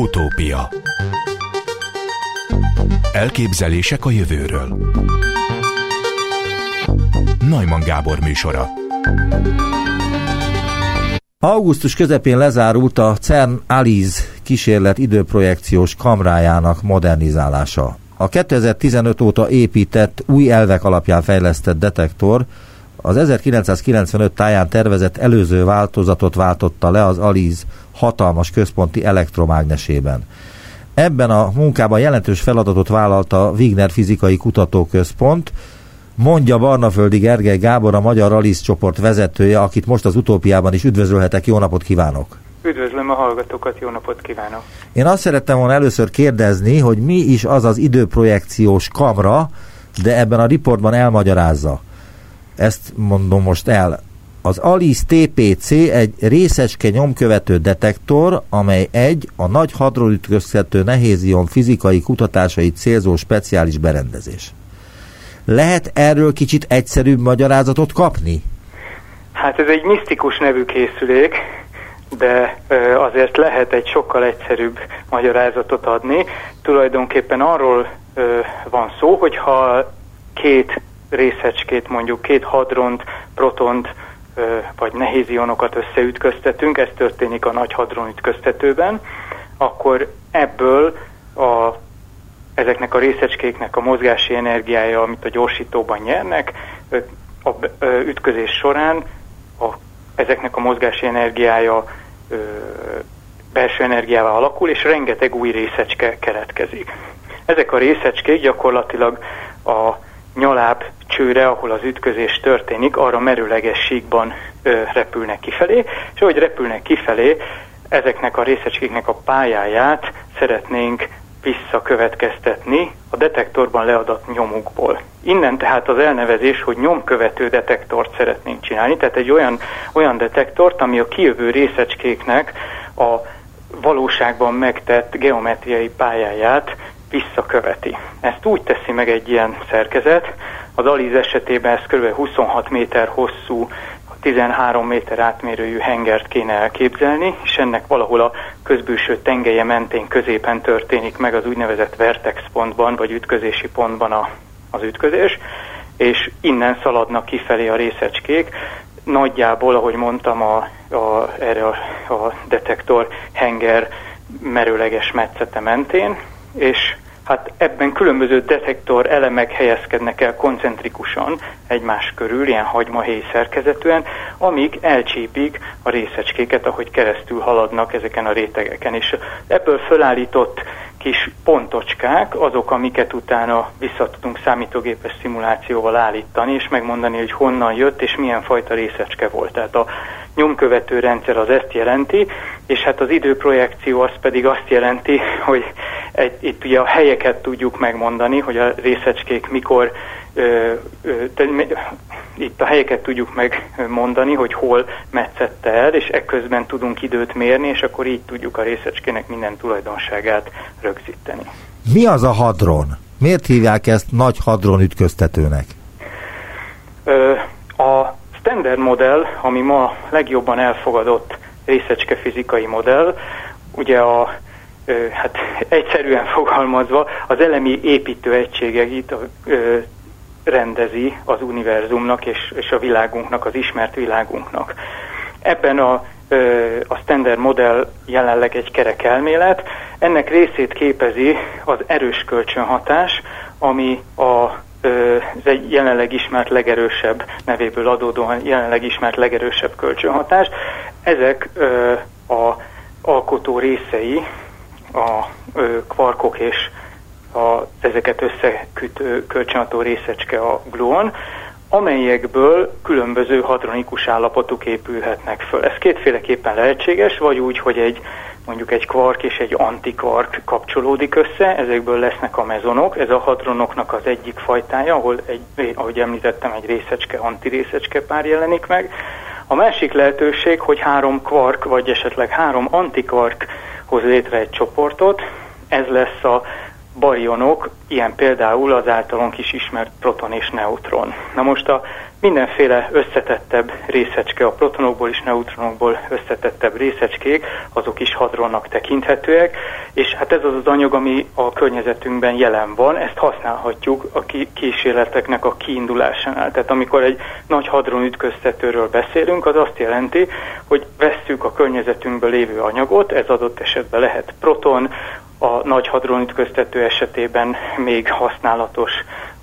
Utópia. Elképzelések a jövőről. Najman Gábor műsora. Augusztus közepén lezárult a CERN Alize kísérlet időprojekciós kamrájának modernizálása. A 2015 óta épített, új elvek alapján fejlesztett detektor az 1995 táján tervezett előző változatot váltotta le az Alize hatalmas központi elektromágnesében. Ebben a munkában jelentős feladatot vállalta a Wigner Fizikai Kutatóközpont, mondja Barnaföldi Gergely Gábor, a Magyar Alice csoport vezetője, akit most az utópiában is üdvözölhetek. Jó napot kívánok! Üdvözlöm a hallgatókat, jó napot kívánok! Én azt szerettem volna először kérdezni, hogy mi is az az időprojekciós kamra, de ebben a riportban elmagyarázza. Ezt mondom most el. Az ALICE TPC egy részecske nyomkövető detektor, amely egy a nagy hadronütköztető nehézion fizikai kutatásait célzó speciális berendezés. Lehet erről kicsit egyszerűbb magyarázatot kapni? Hát ez egy misztikus nevű készülék, de azért lehet egy sokkal egyszerűbb magyarázatot adni. Tulajdonképpen arról van szó, hogyha két részecskét, mondjuk két hadront, protont vagy nehéz ionokat összeütköztetünk, ez történik a nagy hadron ütköztetőben, akkor ebből a, ezeknek a részecskéknek a mozgási energiája, amit a gyorsítóban nyernek, a ütközés során a, ezeknek a mozgási energiája belső energiával alakul, és rengeteg új részecske keletkezik. Ezek a részecskék gyakorlatilag a nyaláb csőre, ahol az ütközés történik, arra merőleges síkban ö, repülnek kifelé, és ahogy repülnek kifelé, ezeknek a részecskéknek a pályáját szeretnénk visszakövetkeztetni a detektorban leadott nyomukból. Innen tehát az elnevezés, hogy nyomkövető detektort szeretnénk csinálni, tehát egy olyan, olyan detektort, ami a kijövő részecskéknek a valóságban megtett geometriai pályáját visszaköveti. Ezt úgy teszi meg egy ilyen szerkezet, az Aliz esetében ez kb. 26 méter hosszú, 13 méter átmérőjű hengert kéne elképzelni, és ennek valahol a közbűső tengelye mentén középen történik meg az úgynevezett vertex pontban, vagy ütközési pontban a, az ütközés, és innen szaladnak kifelé a részecskék. Nagyjából, ahogy mondtam, a, a, erre a, a detektor henger merőleges metszete mentén, és hát ebben különböző detektor elemek helyezkednek el koncentrikusan egymás körül, ilyen hagymahéj szerkezetűen, amíg elcsípik a részecskéket, ahogy keresztül haladnak ezeken a rétegeken. És ebből fölállított kis pontocskák, azok, amiket utána vissza tudunk számítógépes szimulációval állítani, és megmondani, hogy honnan jött, és milyen fajta részecske volt. Tehát a nyomkövető rendszer az ezt jelenti, és hát az időprojekció az pedig azt jelenti, hogy egy, itt ugye a helyeket tudjuk megmondani, hogy a részecskék mikor, itt a helyeket tudjuk megmondani, hogy hol metszette el, és ekközben tudunk időt mérni, és akkor így tudjuk a részecskének minden tulajdonságát rögzíteni. Mi az a hadron? Miért hívják ezt nagy hadron ütköztetőnek? A standard modell, ami ma legjobban elfogadott részecske fizikai modell, ugye a hát egyszerűen fogalmazva az elemi építő egységeit rendezi az univerzumnak és, és a világunknak, az ismert világunknak. Ebben a, a standard modell jelenleg egy kerek elmélet, ennek részét képezi az erős kölcsönhatás, ami a ez egy jelenleg ismert legerősebb nevéből adódóan jelenleg ismert legerősebb kölcsönhatás. Ezek a alkotó részei, a kvarkok és a, ezeket összekütő kölcsönható részecske a gluon, amelyekből különböző hadronikus állapotok épülhetnek föl. Ez kétféleképpen lehetséges, vagy úgy, hogy egy mondjuk egy kvark és egy antikvark kapcsolódik össze, ezekből lesznek a mezonok, ez a hadronoknak az egyik fajtája, ahol, egy, ahogy említettem, egy részecske, antirészecske pár jelenik meg. A másik lehetőség, hogy három kvark, vagy esetleg három antikvark hoz létre egy csoportot, ez lesz a barionok, ilyen például az általunk is ismert proton és neutron. Na most a mindenféle összetettebb részecske, a protonokból és neutronokból összetettebb részecskék, azok is hadronnak tekinthetőek, és hát ez az az anyag, ami a környezetünkben jelen van, ezt használhatjuk a kísérleteknek a kiindulásánál. Tehát amikor egy nagy hadron ütköztetőről beszélünk, az azt jelenti, hogy vesszük a környezetünkből lévő anyagot, ez adott esetben lehet proton, a nagy hadron ütköztető esetében még használatos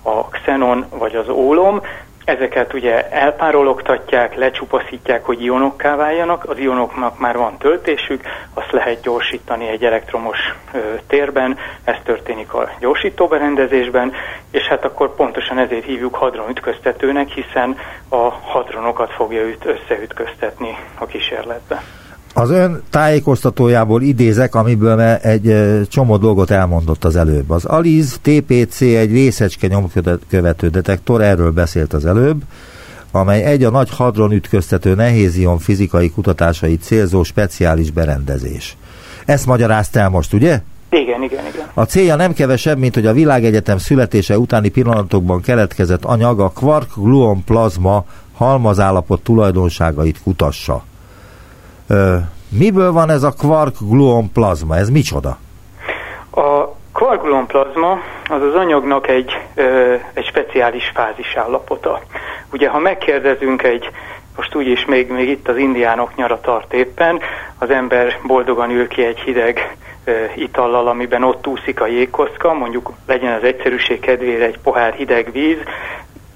a xenon vagy az ólom, Ezeket ugye elpárologtatják, lecsupaszítják, hogy ionokká váljanak, az ionoknak már van töltésük, azt lehet gyorsítani egy elektromos ö, térben, ez történik a gyorsítóberendezésben, és hát akkor pontosan ezért hívjuk hadronütköztetőnek, hiszen a hadronokat fogja üt, összeütköztetni a kísérletbe. Az ön tájékoztatójából idézek, amiből egy csomó dolgot elmondott az előbb. Az ALIZ TPC egy részecske nyomkövető detektor, erről beszélt az előbb, amely egy a nagy hadron ütköztető nehézion fizikai kutatásai célzó speciális berendezés. Ezt magyarázta el most, ugye? Igen, igen, igen. A célja nem kevesebb, mint hogy a világegyetem születése utáni pillanatokban keletkezett anyag a quark-gluon plazma halmazállapot tulajdonságait kutassa. Miből van ez a quark-gluon plazma? Ez micsoda? A quark-gluon plazma az az anyagnak egy, egy speciális fázis állapota. Ugye, ha megkérdezünk egy, most úgyis még, még itt az indiánok nyara tart éppen, az ember boldogan ül ki egy hideg ö, itallal, amiben ott úszik a jégkocka, mondjuk legyen az egyszerűség kedvére egy pohár hideg víz,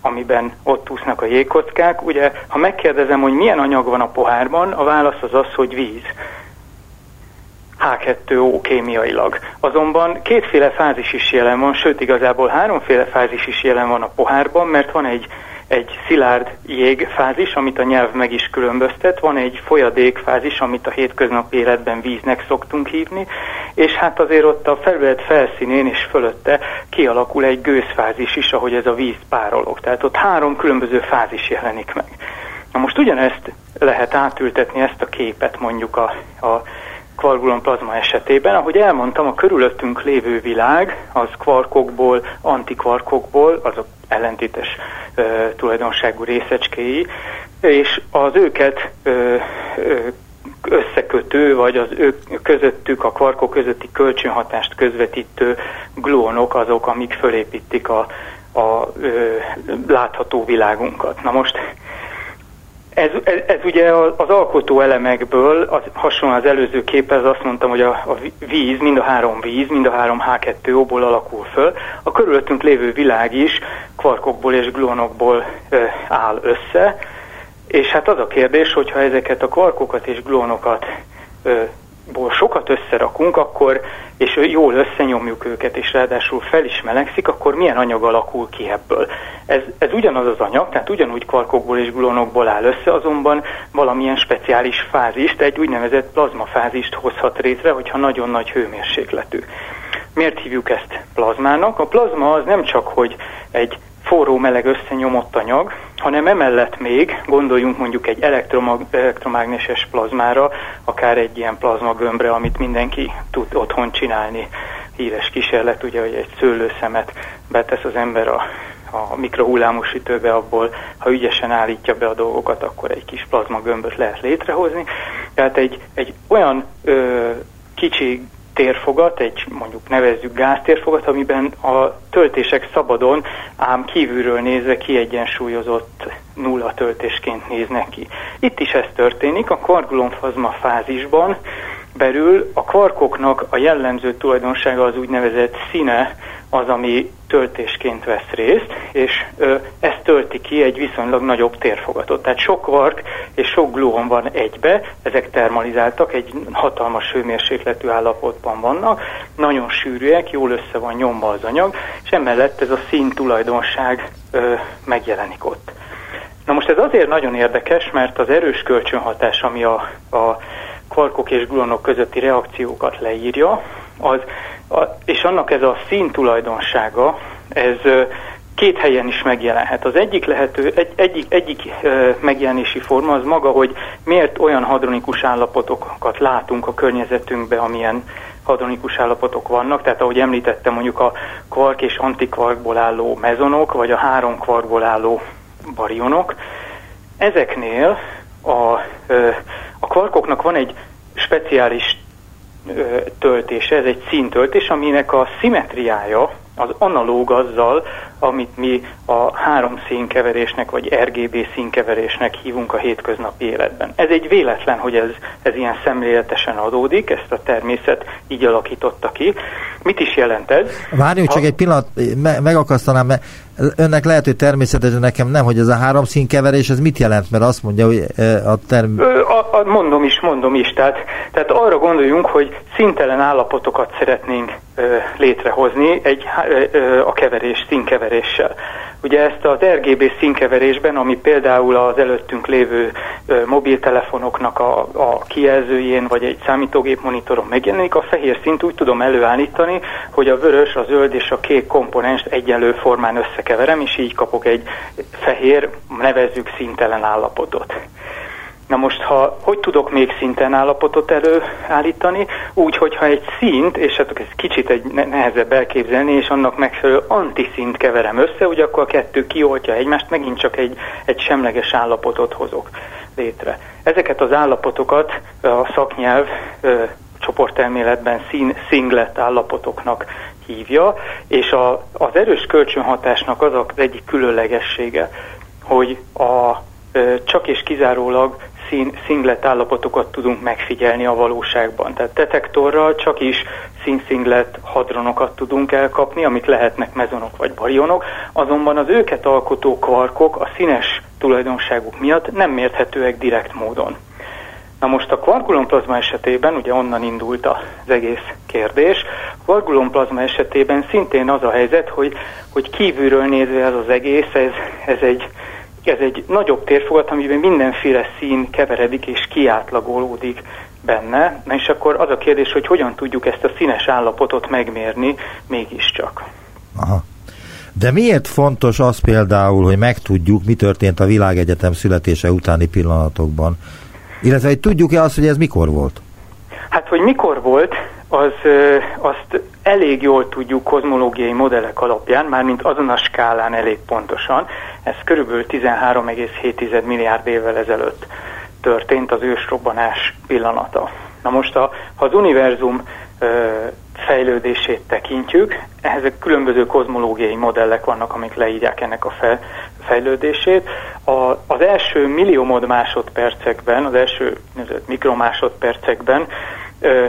amiben ott úsznak a jégkockák. Ugye, ha megkérdezem, hogy milyen anyag van a pohárban, a válasz az az, hogy víz. H2O kémiailag. Azonban kétféle fázis is jelen van, sőt igazából háromféle fázis is jelen van a pohárban, mert van egy egy szilárd jégfázis, amit a nyelv meg is különböztet, van egy folyadékfázis, amit a hétköznapi életben víznek szoktunk hívni, és hát azért ott a felület felszínén és fölötte kialakul egy gőzfázis is, ahogy ez a víz párolog. Tehát ott három különböző fázis jelenik meg. Na most ugyanezt lehet átültetni ezt a képet mondjuk a, a kvargulon plazma esetében. Ahogy elmondtam, a körülöttünk lévő világ az kvarkokból, antikvarkokból, azok ellentétes ö, tulajdonságú részecskéi, és az őket ö, ö, összekötő, vagy az ők közöttük, a kvarkok közötti kölcsönhatást közvetítő glónok azok, amik fölépítik a, a ö, látható világunkat. Na most ez, ez, ez ugye az alkotó elemekből, az, hasonlóan az előző képhez azt mondtam, hogy a, a víz, mind a három víz, mind a három H2O-ból alakul föl. A körülöttünk lévő világ is kvarkokból és glónokból e, áll össze, és hát az a kérdés, hogyha ezeket a kvarkokat és glónokat e, ból sokat összerakunk, akkor, és jól összenyomjuk őket, és ráadásul fel is melegszik, akkor milyen anyag alakul ki ebből? Ez, ez ugyanaz az anyag, tehát ugyanúgy kvarkokból és glónokból áll össze, azonban valamilyen speciális fázist, egy úgynevezett plazmafázist hozhat létre, hogyha nagyon nagy hőmérsékletű. Miért hívjuk ezt plazmának? A plazma az nem csak, hogy egy forró meleg összenyomott anyag, hanem emellett még gondoljunk mondjuk egy elektromag- elektromágneses plazmára, akár egy ilyen plazmagömbre, amit mindenki tud otthon csinálni. Híres kísérlet, ugye, hogy egy szőlőszemet betesz az ember a, a mikrohullámosítőbe, abból, ha ügyesen állítja be a dolgokat, akkor egy kis plazmagömböt lehet létrehozni. Tehát egy, egy olyan ö, kicsi térfogat, egy mondjuk nevezzük gáztérfogat, amiben a töltések szabadon, ám kívülről nézve kiegyensúlyozott nulla töltésként néznek ki. Itt is ez történik, a kvargulonfazma fázisban belül a kvarkoknak a jellemző tulajdonsága az úgynevezett színe, az, ami töltésként vesz részt, és ö, ez tölti ki egy viszonylag nagyobb térfogatot. Tehát sok kvark és sok gluon van egybe, ezek termalizáltak, egy hatalmas hőmérsékletű állapotban vannak, nagyon sűrűek, jól össze van nyomva az anyag, és emellett ez a szín tulajdonság ö, megjelenik ott. Na most ez azért nagyon érdekes, mert az erős kölcsönhatás, ami a, a kvarkok és gluonok közötti reakciókat leírja, az, a, és annak ez a szín tulajdonsága, ez két helyen is megjelenhet. Az egyik lehető, egy, egyik, egyik megjelenési forma az maga, hogy miért olyan hadronikus állapotokat látunk a környezetünkben, amilyen hadronikus állapotok vannak, tehát ahogy említettem mondjuk a kvark és antikvarkból álló mezonok, vagy a három kvarkból álló barionok. Ezeknél a, a kvarkoknak van egy speciális töltése, ez egy színtöltés, aminek a szimetriája az analóg azzal, amit mi a három színkeverésnek vagy RGB színkeverésnek hívunk a hétköznapi életben. Ez egy véletlen, hogy ez, ez ilyen szemléletesen adódik, ezt a természet így alakította ki. Mit is jelent ez? Várjunk ha... csak egy pillanat, me- megakasztanám, mert önnek lehet, hogy természetes, nekem nem, hogy ez a három színkeverés, ez mit jelent? Mert azt mondja, hogy a term... A, a, mondom is, mondom is. Tehát, tehát arra gondoljunk, hogy szintelen állapotokat szeretnénk ö, létrehozni egy, ö, a keverés, színkeveréssel. Ugye ezt az RGB színkeverésben, ami például az előttünk lévő mobiltelefonoknak a, a kijelzőjén, vagy egy számítógép monitoron megjelenik, a fehér szint úgy tudom előállítani, hogy a vörös, a zöld és a kék komponens egyenlő formán összekeverem, és így kapok egy fehér, nevezzük szintelen állapotot. Na most, ha hogy tudok még szinten állapotot előállítani? Úgy, hogyha egy szint, és hát ez kicsit egy nehezebb elképzelni, és annak megfelelő antiszint keverem össze, ugye akkor a kettő kioltja egymást, megint csak egy, egy semleges állapotot hozok létre. Ezeket az állapotokat a szaknyelv ö, csoportelméletben szín, szinglet állapotoknak hívja, és a, az erős kölcsönhatásnak az az egyik különlegessége, hogy a, csak és kizárólag szín, szinglet állapotokat tudunk megfigyelni a valóságban. Tehát detektorral csak is színszinglet hadronokat tudunk elkapni, amik lehetnek mezonok vagy barionok, azonban az őket alkotó kvarkok a színes tulajdonságuk miatt nem mérhetőek direkt módon. Na most a kvarkulomplazma esetében, ugye onnan indult az egész kérdés, a kvarkulomplazma esetében szintén az a helyzet, hogy, hogy kívülről nézve ez az egész, ez, ez egy ez egy nagyobb térfogat, amiben mindenféle szín keveredik és kiátlagolódik benne. Na és akkor az a kérdés, hogy hogyan tudjuk ezt a színes állapotot megmérni mégiscsak. Aha. De miért fontos az például, hogy megtudjuk, mi történt a világegyetem születése utáni pillanatokban? Illetve, hogy tudjuk-e azt, hogy ez mikor volt? Hát, hogy mikor volt, az, azt elég jól tudjuk kozmológiai modellek alapján, mármint azon a skálán elég pontosan. Ez körülbelül 13,7 milliárd évvel ezelőtt történt az ősrobbanás pillanata. Na most, a, ha az univerzum fejlődését tekintjük, ehhez különböző kozmológiai modellek vannak, amik leírják ennek a fejlődését. A, az első milliómod másodpercekben, az első mikromásodpercekben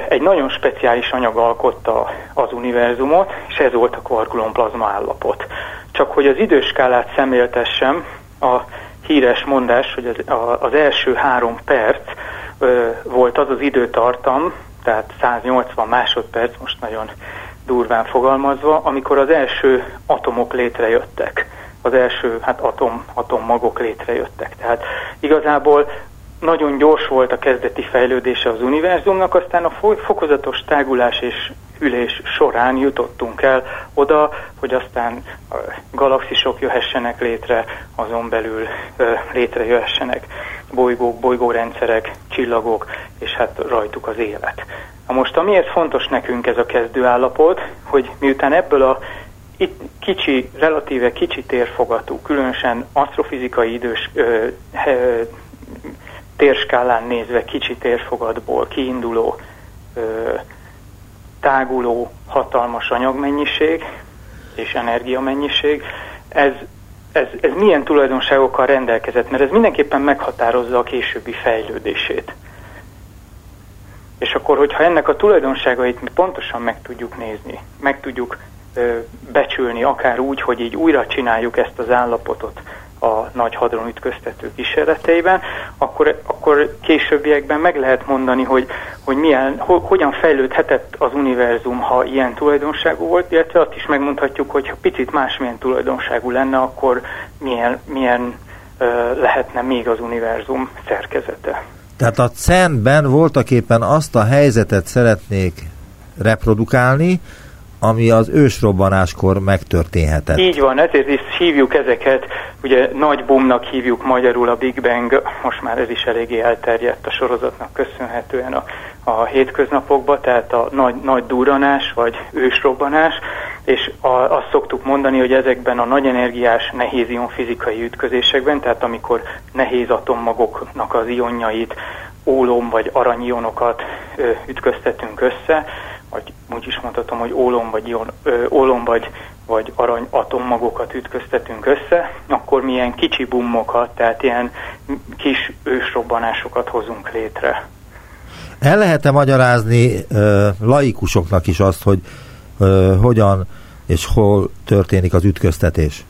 egy nagyon speciális anyag alkotta az univerzumot, és ez volt a kvarkulomplazma állapot. Csak hogy az időskálát szemléltessem, a híres mondás, hogy az, az első három perc volt az az időtartam, tehát 180 másodperc, most nagyon durván fogalmazva, amikor az első atomok létrejöttek az első hát atom, atommagok létrejöttek. Tehát igazából nagyon gyors volt a kezdeti fejlődése az univerzumnak, aztán a fokozatos tágulás és ülés során jutottunk el oda, hogy aztán galaxisok jöhessenek létre, azon belül létrejöhessenek bolygók, bolygórendszerek, csillagok, és hát rajtuk az élet. Na most amiért fontos nekünk ez a kezdőállapot, hogy miután ebből a itt kicsi, relatíve kicsi térfogatú, különösen asztrofizikai idős ö, ö, térskálán nézve kicsi térfogatból kiinduló, ö, táguló, hatalmas anyagmennyiség és energiamennyiség, ez, ez, ez milyen tulajdonságokkal rendelkezett, mert ez mindenképpen meghatározza a későbbi fejlődését. És akkor, hogyha ennek a tulajdonságait mi pontosan meg tudjuk nézni, meg tudjuk ö, becsülni, akár úgy, hogy így újra csináljuk ezt az állapotot, a nagy hadron ütköztető kísérleteiben, akkor, akkor későbbiekben meg lehet mondani, hogy, hogy milyen, ho, hogyan fejlődhetett az univerzum, ha ilyen tulajdonságú volt, illetve azt is megmondhatjuk, hogy ha picit másmilyen tulajdonságú lenne, akkor milyen, milyen ö, lehetne még az univerzum szerkezete. Tehát a CERN-ben voltak azt a helyzetet szeretnék reprodukálni, ami az ősrobbanáskor megtörténhetett. Így van, ezért is hívjuk ezeket, ugye nagy bumnak hívjuk magyarul a Big Bang, most már ez is eléggé elterjedt a sorozatnak köszönhetően a, a hétköznapokban, tehát a nagy, nagy duranás vagy ősrobbanás, és a, azt szoktuk mondani, hogy ezekben a nagy energiás nehéz fizikai ütközésekben, tehát amikor nehéz atommagoknak az ionjait, ólom vagy aranyionokat ö, ütköztetünk össze, vagy úgy is mondhatom, hogy ólom vagy, ion, ö, ólom vagy, vagy arany atommagokat ütköztetünk össze, akkor milyen kicsi bummokat, tehát ilyen kis ősrobbanásokat hozunk létre. El lehet-e magyarázni ö, laikusoknak is azt, hogy ö, hogyan és hol történik az ütköztetés?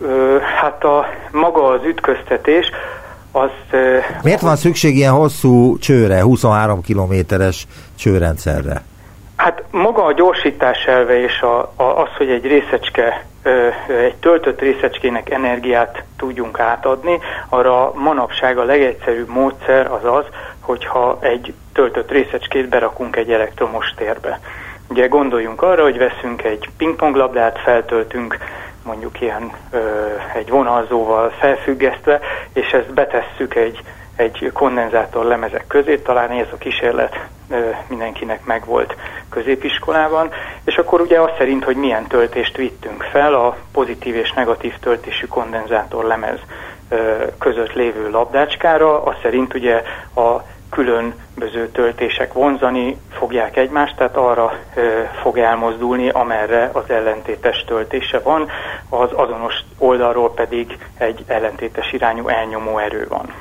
Ö, hát a maga az ütköztetés az... Miért van szükség ilyen hosszú csőre, 23 kilométeres csőrendszerre? Hát maga a gyorsítás elve és a, a, az, hogy egy részecske, egy töltött részecskének energiát tudjunk átadni, arra manapság a legegyszerűbb módszer az az, hogyha egy töltött részecskét berakunk egy elektromos térbe. Ugye gondoljunk arra, hogy veszünk egy pingponglabdát, feltöltünk mondjuk ilyen ö, egy vonalzóval felfüggesztve, és ezt betesszük egy, egy kondenzátor lemezek közé, talán ez a kísérlet ö, mindenkinek megvolt középiskolában, és akkor ugye az szerint, hogy milyen töltést vittünk fel a pozitív és negatív töltésű kondenzátor lemez ö, között lévő labdácskára, az szerint ugye a különböző töltések vonzani fogják egymást, tehát arra ö, fog elmozdulni, amerre az ellentétes töltése van, az azonos oldalról pedig egy ellentétes irányú elnyomó erő van.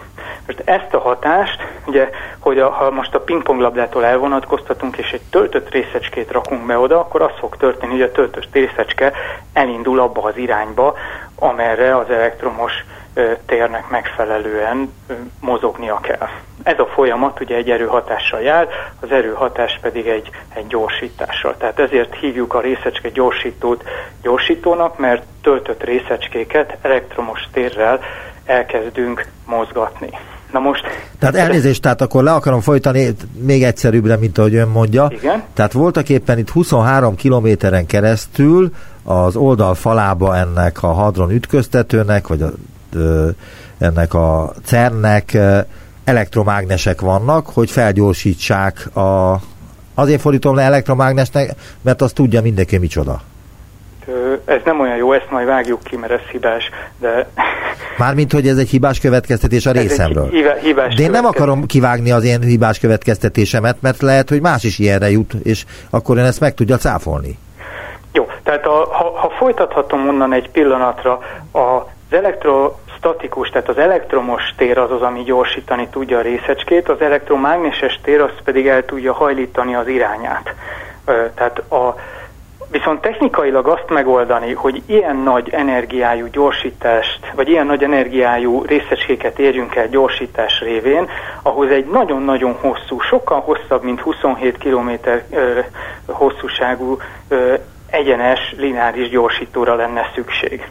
Most ezt a hatást, ugye, hogy a, ha most a pingponglabdától elvonatkoztatunk, és egy töltött részecskét rakunk be oda, akkor az fog történni, hogy a töltött részecske elindul abba az irányba, amerre az elektromos térnek megfelelően mozognia kell. Ez a folyamat ugye egy erőhatással jár, az erőhatás pedig egy, egy gyorsítással. Tehát ezért hívjuk a részecske gyorsítót gyorsítónak, mert töltött részecskéket elektromos térrel elkezdünk mozgatni. Na most... Tehát elnézést, tehát akkor le akarom folytani még egyszerűbbre, mint ahogy ön mondja. Igen. Tehát voltak éppen itt 23 kilométeren keresztül az oldal falába ennek a hadron ütköztetőnek, vagy a ennek a CERN-nek elektromágnesek vannak, hogy felgyorsítsák a... Azért fordítom le elektromágnesnek, mert azt tudja mindenki micsoda. Ez nem olyan jó, ezt majd vágjuk ki, mert ez hibás, de... Mármint, hogy ez egy hibás következtetés a ez részemről. hibás de én nem akarom kivágni az én hibás következtetésemet, mert lehet, hogy más is ilyenre jut, és akkor én ezt meg tudja cáfolni. Jó, tehát a, ha, ha folytathatom onnan egy pillanatra, az elektro statikus, tehát az elektromos tér az az, ami gyorsítani tudja a részecskét, az elektromágneses tér az pedig el tudja hajlítani az irányát. Tehát a, Viszont technikailag azt megoldani, hogy ilyen nagy energiájú gyorsítást, vagy ilyen nagy energiájú részecskéket érjünk el gyorsítás révén, ahhoz egy nagyon-nagyon hosszú, sokkal hosszabb, mint 27 km hosszúságú egyenes lineáris gyorsítóra lenne szükség.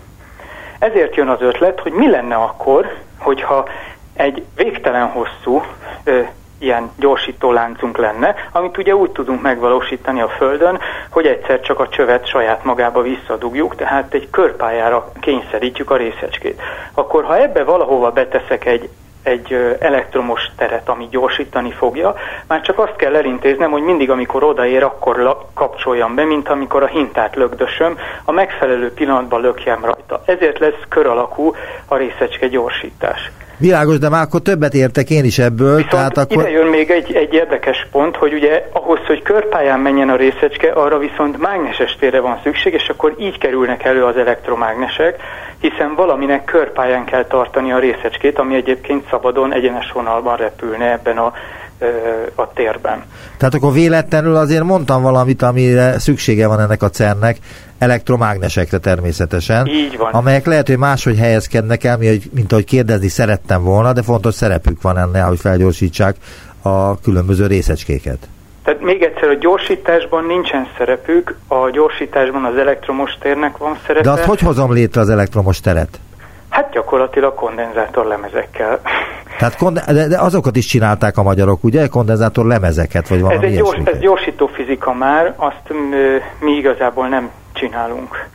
Ezért jön az ötlet, hogy mi lenne akkor, hogyha egy végtelen hosszú ö, ilyen gyorsító láncunk lenne, amit ugye úgy tudunk megvalósítani a Földön, hogy egyszer csak a csövet saját magába visszadugjuk, tehát egy körpályára kényszerítjük a részecskét. Akkor ha ebbe valahova beteszek egy egy elektromos teret, ami gyorsítani fogja, már csak azt kell elintéznem, hogy mindig, amikor odaér, akkor kapcsoljam be, mint amikor a hintát lögdösöm, a megfelelő pillanatban lökjem rajta. Ezért lesz kör alakú a részecske gyorsítás. Világos, de már akkor többet értek én is ebből. Viszont tehát akkor... ide jön még egy, egy érdekes pont, hogy ugye ahhoz, hogy körpályán menjen a részecske, arra viszont mágneses térre van szükség, és akkor így kerülnek elő az elektromágnesek, hiszen valaminek körpályán kell tartani a részecskét, ami egyébként szabadon egyenes vonalban repülne ebben a a térben. Tehát akkor véletlenül azért mondtam valamit, amire szüksége van ennek a CERN-nek, elektromágnesekre természetesen. Így van. Amelyek lehet, hogy máshogy helyezkednek el, mint ahogy kérdezni szerettem volna, de fontos szerepük van ennél, hogy felgyorsítsák a különböző részecskéket. Tehát még egyszer, a gyorsításban nincsen szerepük, a gyorsításban az elektromos térnek van szerepe. De azt hogy hozom létre az elektromos teret? Hát gyakorlatilag kondenzátor Tehát de, de azokat is csinálták a magyarok, ugye? Kondenzátor lemezeket, vagy valami ez egy gyors, ez gyorsító fizika már, azt mi igazából nem csinálunk.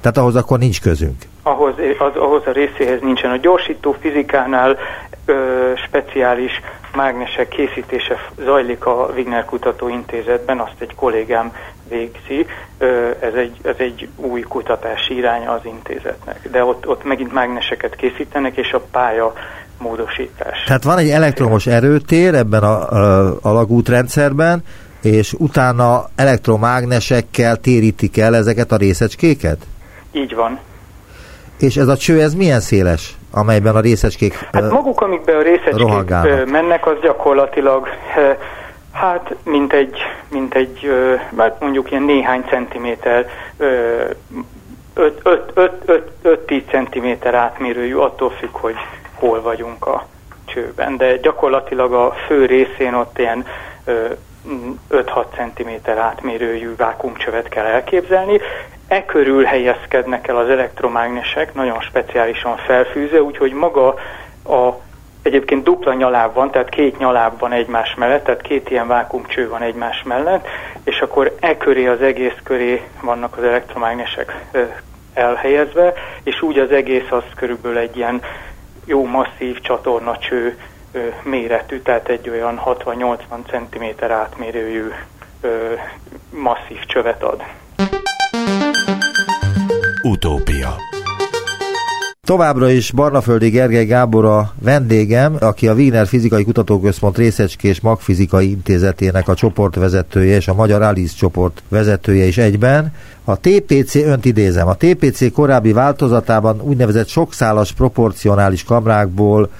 Tehát ahhoz akkor nincs közünk? Ahhoz, az, ahhoz a részéhez nincsen. A gyorsító fizikánál ö, speciális mágnesek készítése zajlik a Wigner Kutatóintézetben, azt egy kollégám végzi. Ez, egy, ez egy új kutatási iránya az intézetnek. De ott, ott megint mágneseket készítenek, és a pálya módosítás. Tehát van egy elektromos erőtér ebben a, a alagútrendszerben, és utána elektromágnesekkel térítik el ezeket a részecskéket? Így van. És ez a cső, ez milyen széles, amelyben a részecskék Hát maguk, amikben a részecskék rohangálnak. mennek, az gyakorlatilag hát mint egy, mint egy hát mondjuk ilyen néhány centiméter 5-10 centiméter átmérőjű, attól függ, hogy hol vagyunk a csőben. De gyakorlatilag a fő részén ott ilyen 5-6 cm átmérőjű vákumcsövet kell elképzelni. E körül helyezkednek el az elektromágnesek, nagyon speciálisan felfűzve, úgyhogy maga a Egyébként dupla nyaláb van, tehát két nyaláb van egymás mellett, tehát két ilyen vákumcső van egymás mellett, és akkor e köré, az egész köré vannak az elektromágnesek elhelyezve, és úgy az egész az körülbelül egy ilyen jó masszív csatornacső méretű, tehát egy olyan 60-80 cm átmérőjű masszív csövet ad. Utópia Továbbra is Barnaföldi Gergely Gábor a vendégem, aki a Wiener Fizikai Kutatóközpont Részecskés Magfizikai Intézetének a csoportvezetője és a Magyar Alice csoport vezetője is egyben. A TPC, önt idézem, a TPC korábbi változatában úgynevezett sokszálas proporcionális kamrákból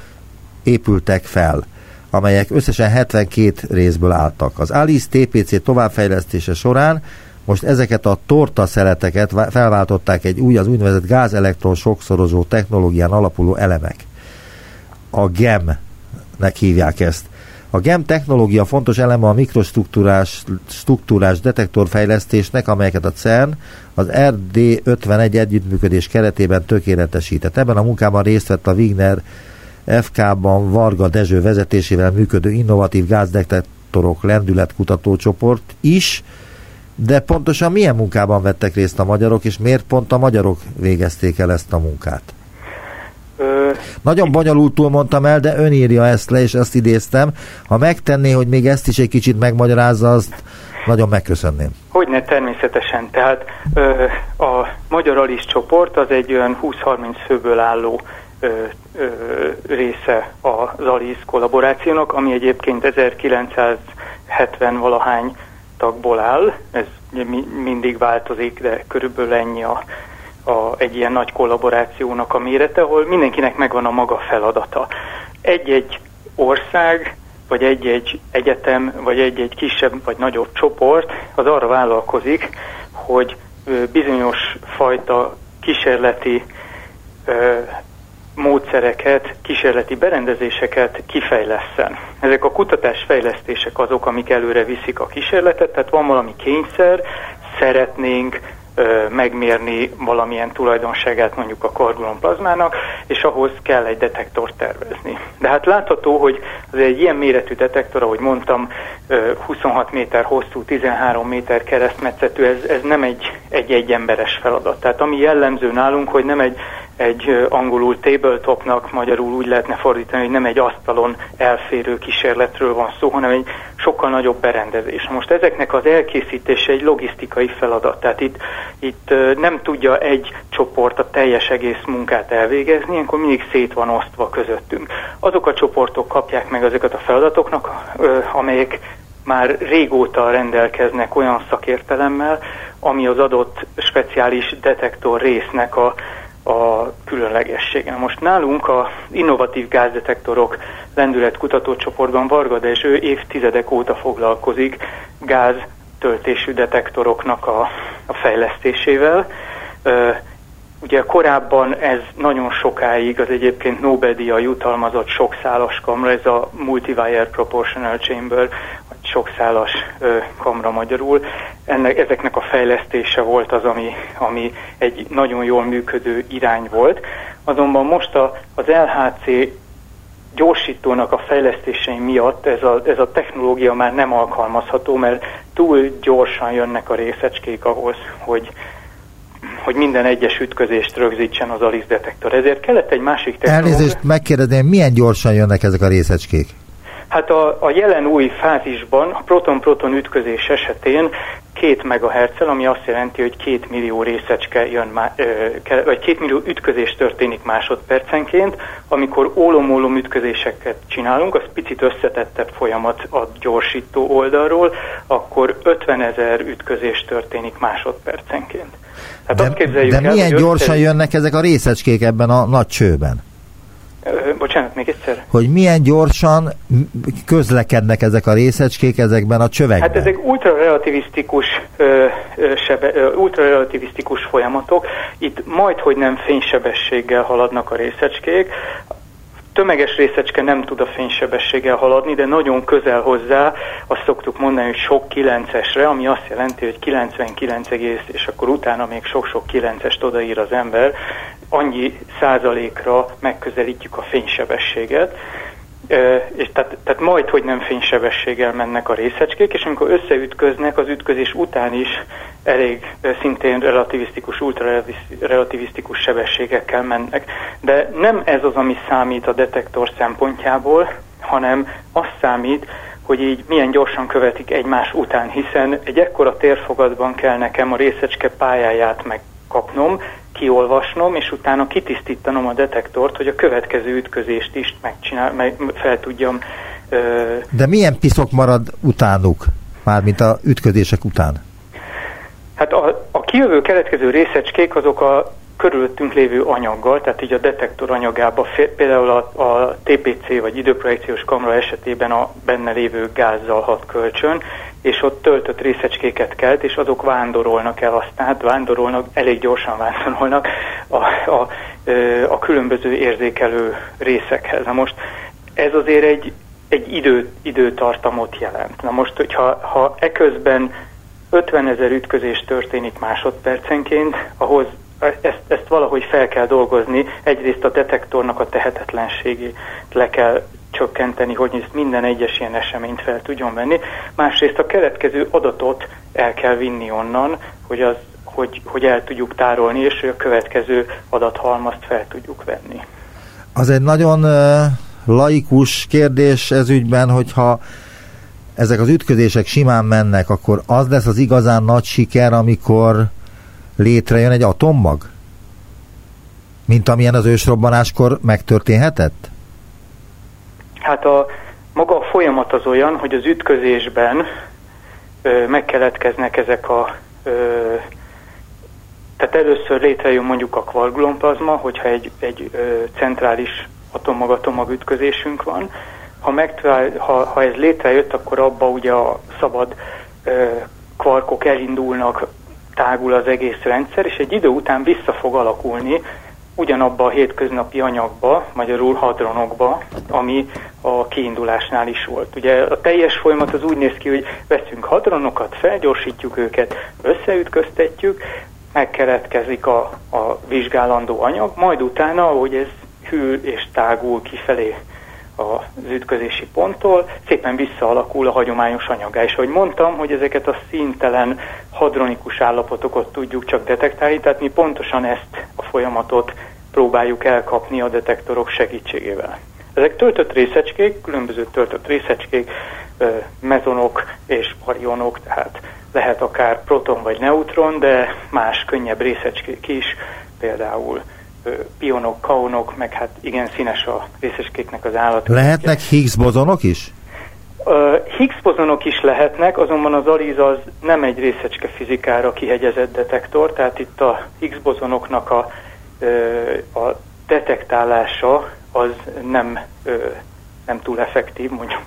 épültek fel amelyek összesen 72 részből álltak. Az Alice TPC továbbfejlesztése során most ezeket a torta szeleteket felváltották egy új, az úgynevezett gázelektron sokszorozó technológián alapuló elemek. A GEM-nek hívják ezt. A GEM technológia fontos eleme a mikrostruktúrás struktúrás detektorfejlesztésnek, amelyeket a CERN az RD51 együttműködés keretében tökéletesített. Ebben a munkában részt vett a Wigner FK-ban Varga Dezső vezetésével működő innovatív gázdetektorok lendületkutató csoport is, de pontosan milyen munkában vettek részt a magyarok, és miért pont a magyarok végezték el ezt a munkát? Ö... Nagyon bonyolultul mondtam el, de ön írja ezt le, és ezt idéztem. Ha megtenné, hogy még ezt is egy kicsit megmagyarázza, azt nagyon megköszönném. Hogyne, természetesen. Tehát ö, a Magyar Alice csoport az egy olyan 20-30 főből álló ö, ö, része az Alice kollaborációnak, ami egyébként 1970 valahány tagból áll, ez mindig változik, de körülbelül ennyi a, a, egy ilyen nagy kollaborációnak a mérete, ahol mindenkinek megvan a maga feladata. Egy-egy ország, vagy egy-egy egyetem, vagy egy-egy kisebb vagy nagyobb csoport az arra vállalkozik, hogy bizonyos fajta kísérleti módszereket, kísérleti berendezéseket kifejleszten. Ezek a kutatásfejlesztések azok, amik előre viszik a kísérletet, tehát van valami kényszer, szeretnénk megmérni valamilyen tulajdonságát mondjuk a kargulonplazmának, és ahhoz kell egy detektort tervezni. De hát látható, hogy az egy ilyen méretű detektor, ahogy mondtam, ö, 26 méter hosszú, 13 méter keresztmetszetű, ez, ez nem egy, egy egy emberes feladat. Tehát ami jellemző nálunk, hogy nem egy egy angolul tabletopnak, magyarul úgy lehetne fordítani, hogy nem egy asztalon elférő kísérletről van szó, hanem egy sokkal nagyobb berendezés. Most ezeknek az elkészítése egy logisztikai feladat, tehát itt, itt nem tudja egy csoport a teljes egész munkát elvégezni, akkor mindig szét van osztva közöttünk. Azok a csoportok kapják meg ezeket a feladatoknak, amelyek már régóta rendelkeznek olyan szakértelemmel, ami az adott speciális detektor résznek a a különlegessége. Most nálunk a innovatív gázdetektorok lendület kutatócsoportban Varga Dezső évtizedek óta foglalkozik gáz töltésű detektoroknak a, a fejlesztésével. Ugye korábban ez nagyon sokáig az egyébként Nobel-díja jutalmazott sokszálas kamra, ez a Multiwire Proportional Chamber, vagy sokszálas ö, kamra magyarul. Ennek, ezeknek a fejlesztése volt az, ami, ami egy nagyon jól működő irány volt. Azonban most a, az LHC gyorsítónak a fejlesztései miatt ez a, ez a technológia már nem alkalmazható, mert túl gyorsan jönnek a részecskék ahhoz, hogy, hogy minden egyes ütközést rögzítsen az Alice detektor. Ezért kellett egy másik technológia. Elnézést megkérdezném, milyen gyorsan jönnek ezek a részecskék? Hát a, a jelen új fázisban a proton-proton ütközés esetén 2 MHz, ami azt jelenti, hogy 2 millió részecske jön, má, ö, vagy 2 millió ütközés történik másodpercenként. Amikor ólom-ólom ütközéseket csinálunk, az picit összetettebb folyamat a gyorsító oldalról, akkor 50 ezer ütközés történik másodpercenként. Tehát de, azt képzeljük de el, milyen gyorsan össze... jönnek ezek a részecskék ebben a nagy csőben? Bocsánat, még egyszer. Hogy milyen gyorsan közlekednek ezek a részecskék ezekben a csövekben? Hát ezek ultrarelativisztikus, ultrarelativisztikus folyamatok. Itt majd, hogy nem fénysebességgel haladnak a részecskék. Tömeges részecske nem tud a fénysebességgel haladni, de nagyon közel hozzá, azt szoktuk mondani, hogy sok 9-esre, ami azt jelenti, hogy 99 egész, és akkor utána még sok-sok 9-est odaír az ember, annyi százalékra megközelítjük a fénysebességet, és tehát, tehát majd, hogy nem fénysebességgel mennek a részecskék, és amikor összeütköznek, az ütközés után is elég szintén relativisztikus, ultrarelativisztikus sebességekkel mennek. De nem ez az, ami számít a detektor szempontjából, hanem az számít, hogy így milyen gyorsan követik egymás után, hiszen egy ekkora térfogatban kell nekem a részecske pályáját megkapnom, kiolvasnom, és utána kitisztítanom a detektort, hogy a következő ütközést is megcsinál, meg fel tudjam. Ö... De milyen piszok marad utánuk, mármint a ütközések után? Hát a, a kijövő keletkező részecskék azok a körülöttünk lévő anyaggal, tehát így a detektor anyagába, például a, a TPC vagy időprojekciós kamera esetében a benne lévő gázzal hat kölcsön, és ott töltött részecskéket kelt, és azok vándorolnak el aztán, hát vándorolnak, elég gyorsan vándorolnak a, a, a különböző érzékelő részekhez. Na most ez azért egy, egy idő, időtartamot jelent. Na most, hogyha ha eközben 50 ezer ütközés történik másodpercenként, ahhoz ezt, ezt valahogy fel kell dolgozni. Egyrészt a detektornak a tehetetlenségét le kell csökkenteni, hogy ezt minden egyes ilyen eseményt fel tudjon venni. Másrészt a keletkező adatot el kell vinni onnan, hogy, az, hogy, hogy el tudjuk tárolni, és hogy a következő adathalmazt fel tudjuk venni. Az egy nagyon laikus kérdés ez ügyben, hogyha ezek az ütközések simán mennek, akkor az lesz az igazán nagy siker, amikor létrejön egy atommag? Mint amilyen az ősrobbanáskor megtörténhetett? Hát a maga a folyamat az olyan, hogy az ütközésben ö, megkeletkeznek ezek a ö, tehát először létrejön mondjuk a kvargulomplazma, hogyha egy, egy ö, centrális atommag-atommag ütközésünk van. Ha, megtalál, ha, ha ez létrejött, akkor abba ugye a szabad ö, kvarkok elindulnak tágul az egész rendszer, és egy idő után vissza fog alakulni ugyanabba a hétköznapi anyagba, magyarul hadronokba, ami a kiindulásnál is volt. Ugye a teljes folyamat az úgy néz ki, hogy veszünk hadronokat, felgyorsítjuk őket, összeütköztetjük, megkeletkezik a, a vizsgálandó anyag, majd utána, ahogy ez hűl és tágul kifelé az ütközési ponttól, szépen visszaalakul a hagyományos anyagá. És ahogy mondtam, hogy ezeket a színtelen hadronikus állapotokat tudjuk csak detektálni, tehát mi pontosan ezt a folyamatot próbáljuk elkapni a detektorok segítségével. Ezek töltött részecskék, különböző töltött részecskék, mezonok és arionok, tehát lehet akár proton vagy neutron, de más könnyebb részecskék is, például pionok, kaonok, meg hát igen színes a részecskéknek az állat. Lehetnek Higgs bozonok is? Higgs bozonok is lehetnek, azonban az ALIZ az nem egy részecske fizikára kihegyezett detektor, tehát itt a Higgs bozonoknak a, a detektálása az nem, nem túl effektív, mondjuk,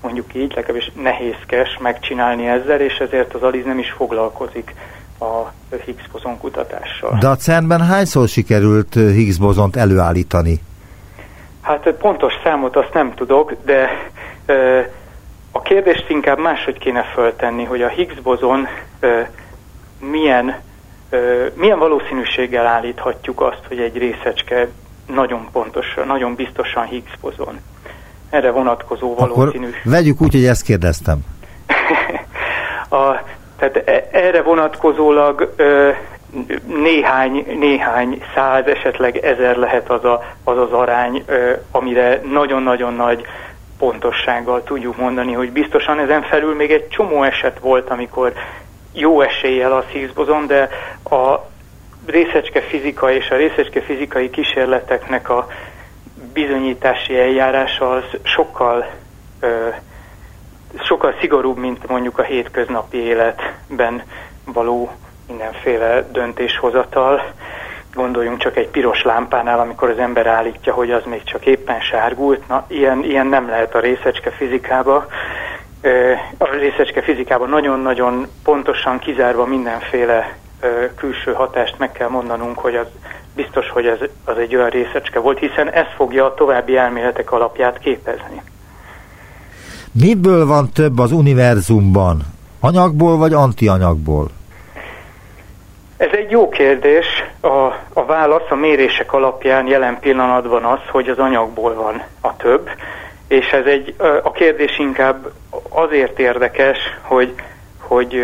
mondjuk így, legalábbis nehézkes megcsinálni ezzel, és ezért az ALIZ nem is foglalkozik a Higgs bozon kutatással. De a CERN-ben hányszor sikerült Higgs bozont előállítani? Hát pontos számot azt nem tudok, de a kérdést inkább máshogy kéne föltenni, hogy a Higgs bozon milyen, milyen valószínűséggel állíthatjuk azt, hogy egy részecske nagyon pontosan, nagyon biztosan Higgs bozon. erre vonatkozó valószínű. Akkor vegyük úgy, hogy ezt kérdeztem. a, tehát e, erre vonatkozólag ö, néhány, néhány száz, esetleg ezer lehet az a, az, az arány, ö, amire nagyon-nagyon nagy pontossággal tudjuk mondani, hogy biztosan ezen felül még egy csomó eset volt, amikor jó eséllyel a Higgs de a részecske fizika és a részecske fizikai kísérleteknek a bizonyítási eljárása az sokkal ö, sokkal szigorúbb, mint mondjuk a hétköznapi életben való mindenféle döntéshozatal. Gondoljunk csak egy piros lámpánál, amikor az ember állítja, hogy az még csak éppen sárgult. Na, ilyen, ilyen nem lehet a részecske fizikába. A részecske fizikában nagyon-nagyon pontosan kizárva mindenféle külső hatást meg kell mondanunk, hogy az biztos, hogy ez az egy olyan részecske volt, hiszen ez fogja a további elméletek alapját képezni. Miből van több az univerzumban? Anyagból vagy antianyagból? Ez egy jó kérdés. A, a válasz a mérések alapján jelen pillanatban az, hogy az anyagból van a több, és ez egy, a kérdés inkább azért érdekes, hogy, hogy,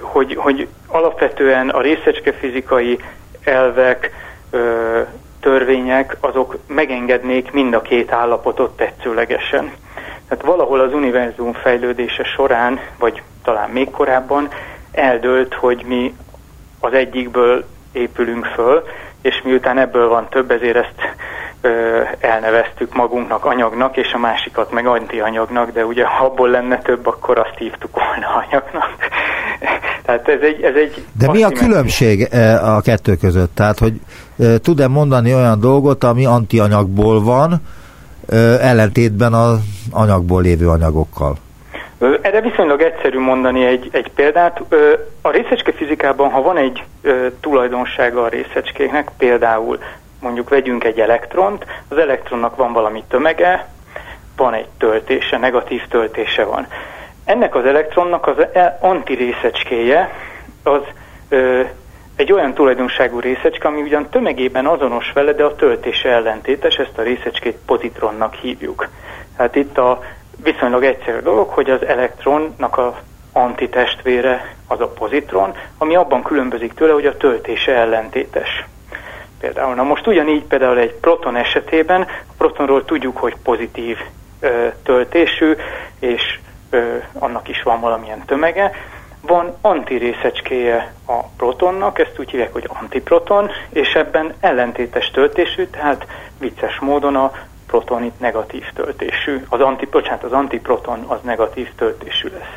hogy, hogy alapvetően a részecske fizikai elvek, törvények, azok megengednék mind a két állapotot tetszőlegesen. Tehát valahol az univerzum fejlődése során, vagy talán még korábban eldőlt, hogy mi az egyikből épülünk föl, és miután ebből van több, ezért ezt ö, elneveztük magunknak anyagnak, és a másikat meg antianyagnak, de ugye ha abból lenne több, akkor azt hívtuk volna anyagnak. Tehát ez egy, ez egy de mi a különbség a kettő között? Tehát, hogy tud-e mondani olyan dolgot, ami antianyagból van, ellentétben az anyagból lévő anyagokkal? Erre viszonylag egyszerű mondani egy, egy példát. A részecske fizikában, ha van egy tulajdonsága a részecskéknek, például mondjuk vegyünk egy elektront, az elektronnak van valami tömege, van egy töltése, negatív töltése van. Ennek az elektronnak az e, antirészecskéje az ö, egy olyan tulajdonságú részecske, ami ugyan tömegében azonos vele, de a töltése ellentétes, ezt a részecskét pozitronnak hívjuk. Tehát itt a viszonylag egyszerű dolog, hogy az elektronnak a antitestvére az a pozitron, ami abban különbözik tőle, hogy a töltése ellentétes. Például, na most ugyanígy például egy proton esetében, a protonról tudjuk, hogy pozitív ö, töltésű, és ö, annak is van valamilyen tömege. Van antirészecskéje a protonnak, ezt úgy hívják, hogy antiproton, és ebben ellentétes töltésű, tehát vicces módon a proton itt negatív töltésű, az, anti, bocsánat, az antiproton az negatív töltésű lesz.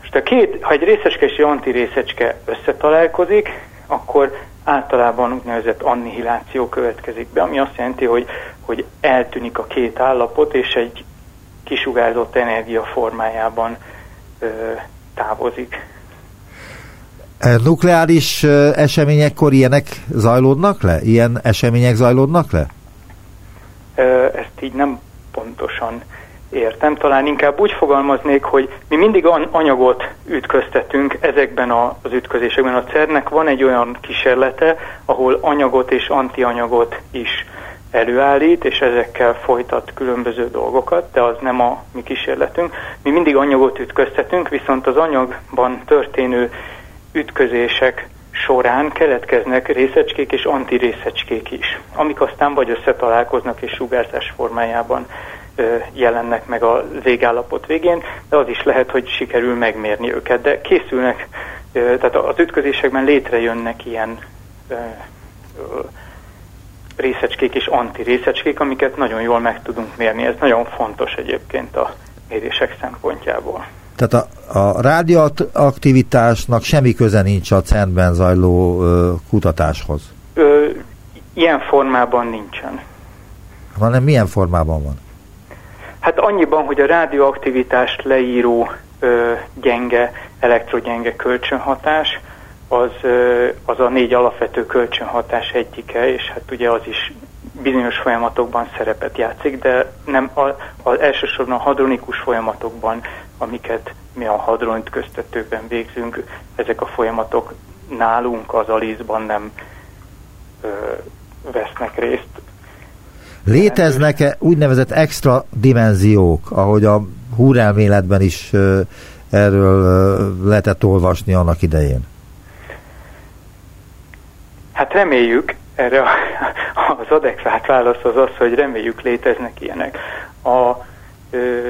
Most a két, ha egy részecske és egy antirészecske összetalálkozik, akkor általában úgynevezett annihiláció következik be, ami azt jelenti, hogy, hogy eltűnik a két állapot, és egy kisugárzott energia formájában ö, távozik. E, nukleáris eseményekkor ilyenek zajlódnak le? Ilyen események zajlódnak le? Ezt így nem pontosan értem. Talán inkább úgy fogalmaznék, hogy mi mindig anyagot ütköztetünk ezekben az ütközésekben. A CERN-nek van egy olyan kísérlete, ahol anyagot és antianyagot is előállít, és ezekkel folytat különböző dolgokat, de az nem a mi kísérletünk. Mi mindig anyagot ütköztetünk, viszont az anyagban történő ütközések során keletkeznek részecskék és antirészecskék is, amik aztán vagy összetalálkoznak és sugárzás formájában jelennek meg a végállapot végén, de az is lehet, hogy sikerül megmérni őket, de készülnek, tehát az ütközésekben létrejönnek ilyen részecskék és antirészecskék, amiket nagyon jól meg tudunk mérni. Ez nagyon fontos egyébként a mérések szempontjából. Tehát a, a rádióaktivitásnak semmi köze nincs a CERN-ben zajló ö, kutatáshoz? Ö, ilyen formában nincsen. Hanem milyen formában van? Hát annyiban, hogy a rádióaktivitást leíró ö, gyenge, elektrogyenge kölcsönhatás, az, ö, az a négy alapvető kölcsönhatás egyike, és hát ugye az is bizonyos folyamatokban szerepet játszik, de nem a, az elsősorban a hadronikus folyamatokban, amiket mi a hadront köztetőben végzünk, ezek a folyamatok nálunk az Alizban nem ö, vesznek részt. Léteznek-e úgynevezett extra dimenziók, ahogy a húrelméletben is erről lehetett olvasni annak idején? Hát reméljük, erre az adekvát válasz az az, hogy reméljük léteznek ilyenek. A ö,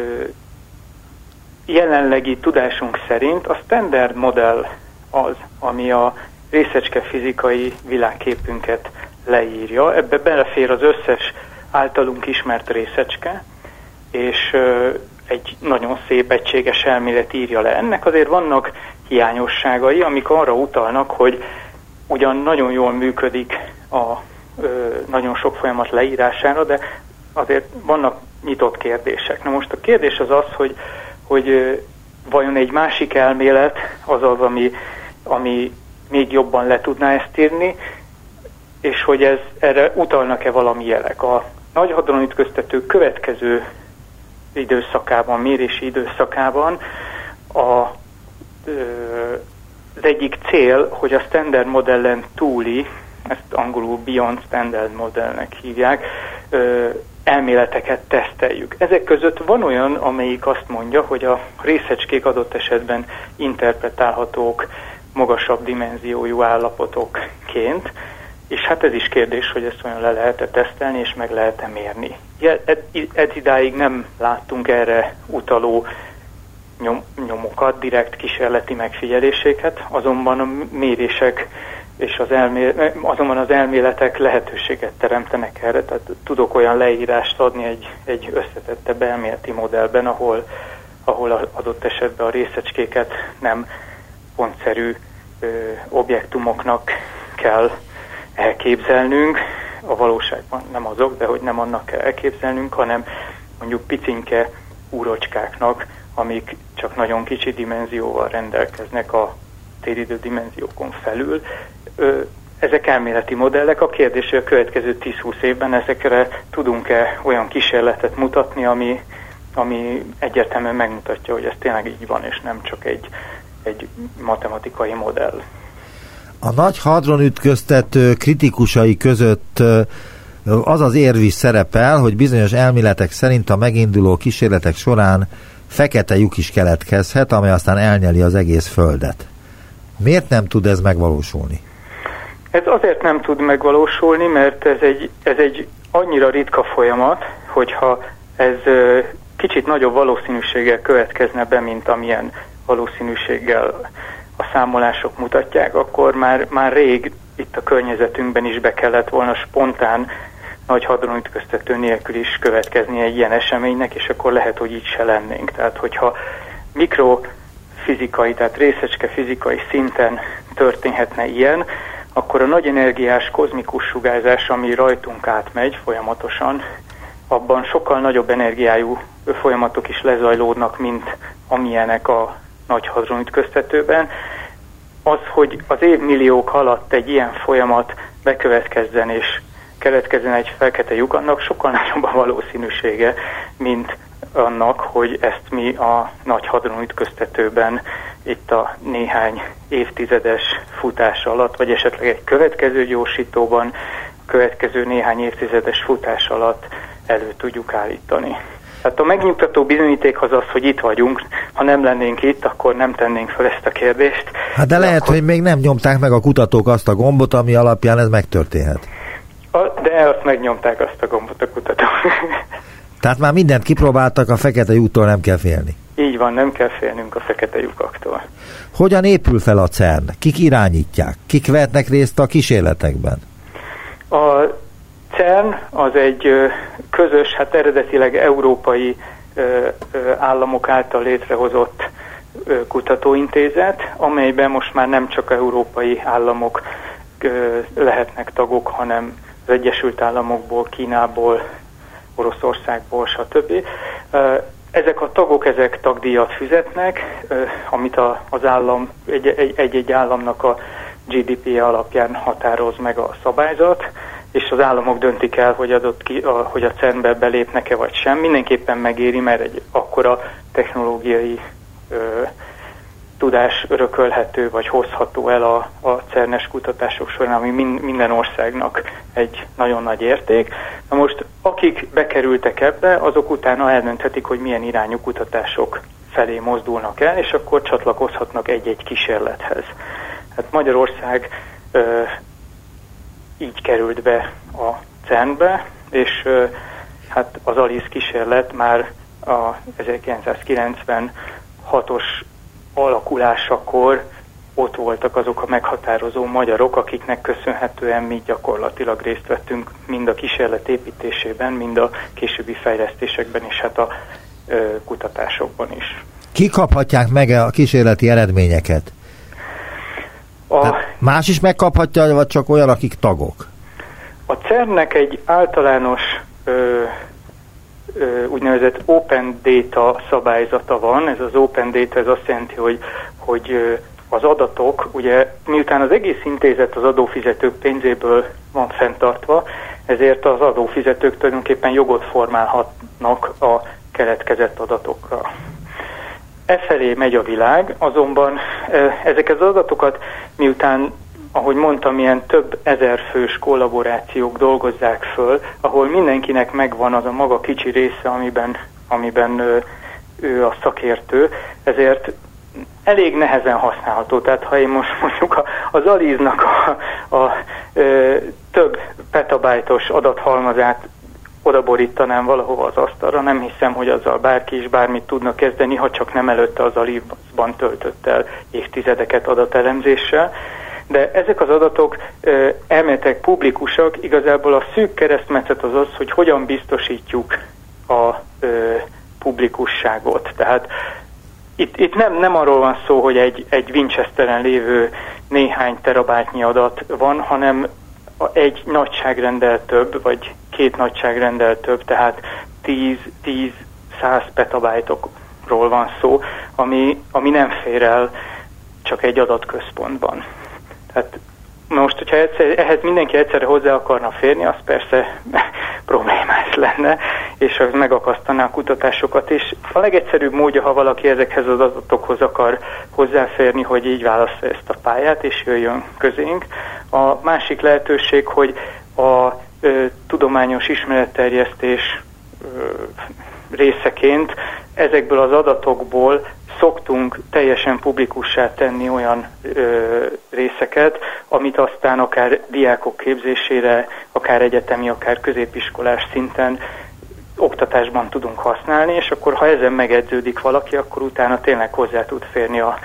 jelenlegi tudásunk szerint a standard modell az, ami a részecske fizikai világképünket leírja. Ebbe belefér az összes általunk ismert részecske, és egy nagyon szép egységes elmélet írja le. Ennek azért vannak hiányosságai, amik arra utalnak, hogy ugyan nagyon jól működik a nagyon sok folyamat leírására, de azért vannak nyitott kérdések. Na most a kérdés az az, hogy, hogy ö, vajon egy másik elmélet az az, ami, ami még jobban le tudná ezt írni, és hogy ez erre utalnak-e valami jelek. A nagy hadronütköztető következő időszakában, mérési időszakában a, az egyik cél, hogy a standard modellen túli, ezt angolul Beyond Standard modellnek hívják, elméleteket teszteljük. Ezek között van olyan, amelyik azt mondja, hogy a részecskék adott esetben interpretálhatók magasabb dimenziójú állapotokként, és hát ez is kérdés, hogy ezt olyan le lehet-e tesztelni, és meg lehet-e mérni. Ed, idáig nem láttunk erre utaló nyom, nyomokat, direkt kísérleti megfigyeléseket, azonban a mérések és az, elmé, azonban az elméletek lehetőséget teremtenek erre, tehát tudok olyan leírást adni egy, egy összetettebb elméleti modellben, ahol, ahol adott esetben a részecskéket nem pontszerű ö, objektumoknak kell elképzelnünk, a valóságban nem azok, de hogy nem annak kell elképzelnünk, hanem mondjuk picinke úrocskáknak, amik csak nagyon kicsi dimenzióval rendelkeznek a téridő dimenziókon felül. Ezek elméleti modellek. A kérdés, hogy a következő 10-20 évben ezekre tudunk-e olyan kísérletet mutatni, ami, ami egyértelműen megmutatja, hogy ez tényleg így van, és nem csak egy, egy matematikai modell. A nagy hadronütköztető kritikusai között az az érv is szerepel, hogy bizonyos elméletek szerint a meginduló kísérletek során fekete lyuk is keletkezhet, amely aztán elnyeli az egész Földet. Miért nem tud ez megvalósulni? Ez azért nem tud megvalósulni, mert ez egy, ez egy annyira ritka folyamat, hogyha ez kicsit nagyobb valószínűséggel következne be, mint amilyen valószínűséggel a számolások mutatják, akkor már, már rég itt a környezetünkben is be kellett volna spontán nagy hadronütköztető nélkül is következni egy ilyen eseménynek, és akkor lehet, hogy így se lennénk. Tehát, hogyha mikrofizikai, tehát részecske fizikai szinten történhetne ilyen, akkor a nagy energiás kozmikus sugárzás, ami rajtunk átmegy folyamatosan, abban sokkal nagyobb energiájú folyamatok is lezajlódnak, mint amilyenek a nagy hadronütköztetőben. Az, hogy az évmilliók alatt egy ilyen folyamat bekövetkezzen és keletkezzen egy fekete lyuk, annak sokkal nagyobb a valószínűsége, mint annak, hogy ezt mi a nagy hadronütköztetőben itt a néhány évtizedes futás alatt, vagy esetleg egy következő gyorsítóban, következő néhány évtizedes futás alatt elő tudjuk állítani. Tehát a megnyugtató bizonyíték az az, hogy itt vagyunk. Ha nem lennénk itt, akkor nem tennénk fel ezt a kérdést. Hát de, de lehet, akkor... hogy még nem nyomták meg a kutatók azt a gombot, ami alapján ez megtörténhet. A, de azt megnyomták azt a gombot a kutatók. Tehát már mindent kipróbáltak, a fekete lyuktól nem kell félni. Így van, nem kell félnünk a fekete lyukaktól. Hogyan épül fel a CERN? Kik irányítják? Kik vehetnek részt a kísérletekben? A CERN az egy közös, hát eredetileg európai államok által létrehozott kutatóintézet, amelyben most már nem csak európai államok lehetnek tagok, hanem az Egyesült Államokból, Kínából, Oroszországból, stb. Ezek a tagok, ezek tagdíjat fizetnek, amit az állam, egy-egy államnak a GDP alapján határoz meg a szabályzat, és az államok döntik el, hogy, adott ki, a, hogy a CERN-be belépnek-e vagy sem. Mindenképpen megéri, mert egy akkora technológiai ö, tudás örökölhető vagy hozható el a, a CERNES kutatások során, ami min, minden országnak egy nagyon nagy érték. Na most akik bekerültek ebbe, azok utána eldönthetik, hogy milyen irányú kutatások felé mozdulnak el, és akkor csatlakozhatnak egy-egy kísérlethez. Hát Magyarország ö, így került be a CERN-be, és ö, hát az ALIS kísérlet már a 1996-os alakulásakor ott voltak azok a meghatározó magyarok, akiknek köszönhetően mi gyakorlatilag részt vettünk mind a kísérlet építésében, mind a későbbi fejlesztésekben és hát a ö, kutatásokban is. Ki kaphatják meg a kísérleti eredményeket? A, más is megkaphatja, vagy csak olyan, akik tagok? A CERN-nek egy általános ö, ö, úgynevezett Open Data szabályzata van. Ez az Open Data ez azt jelenti, hogy, hogy az adatok, ugye miután az egész intézet az adófizetők pénzéből van fenntartva, ezért az adófizetők tulajdonképpen jogot formálhatnak a keletkezett adatokra. E felé megy a világ, azonban ezeket az adatokat miután ahogy mondtam, ilyen több ezer fős kollaborációk dolgozzák föl, ahol mindenkinek megvan az a maga kicsi része, amiben, amiben ő, ő a szakértő, ezért elég nehezen használható. Tehát ha én most mondjuk az Aliznak a, a, a ö, több petabájtos adathalmazát odaborítanám valahova az asztalra, nem hiszem, hogy azzal bárki is bármit tudna kezdeni, ha csak nem előtte az Alivban töltött el évtizedeket adatelemzéssel de ezek az adatok elméletek publikusak, igazából a szűk keresztmetszet az az, hogy hogyan biztosítjuk a publikusságot. Tehát itt, itt nem, nem arról van szó, hogy egy, egy Winchesteren lévő néhány terabájtnyi adat van, hanem egy nagyságrendel több, vagy két nagyságrendel több, tehát 10-10-100 petabájtokról van szó, ami, ami nem fér el csak egy adatközpontban. Hát most, hogyha egyszer, ehhez mindenki egyszerre hozzá akarna férni, az persze problémás lenne, és az megakasztaná a kutatásokat is. A legegyszerűbb módja, ha valaki ezekhez az adatokhoz akar hozzáférni, hogy így válassza ezt a pályát, és jöjjön közénk. A másik lehetőség, hogy a ö, tudományos ismeretterjesztés ö, részeként ezekből az adatokból szoktunk teljesen publikussá tenni olyan ö, részeket, amit aztán akár diákok képzésére, akár egyetemi, akár középiskolás szinten oktatásban tudunk használni, és akkor ha ezen megedződik valaki, akkor utána tényleg hozzá tud férni a,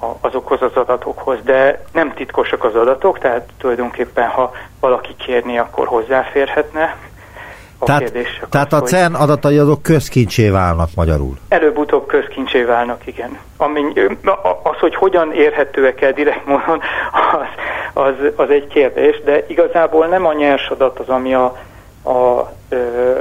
a, azokhoz az adatokhoz. De nem titkosak az adatok, tehát tulajdonképpen ha valaki kérni, akkor hozzáférhetne, a tehát, kérdés. Tehát a CERN adatai azok közkincsé válnak magyarul? Előbb-utóbb közkincsé válnak, igen. Ami, az, hogy hogyan érhetőek el direkt módon, az, az, az egy kérdés, de igazából nem a nyers adat az, ami a, a ö,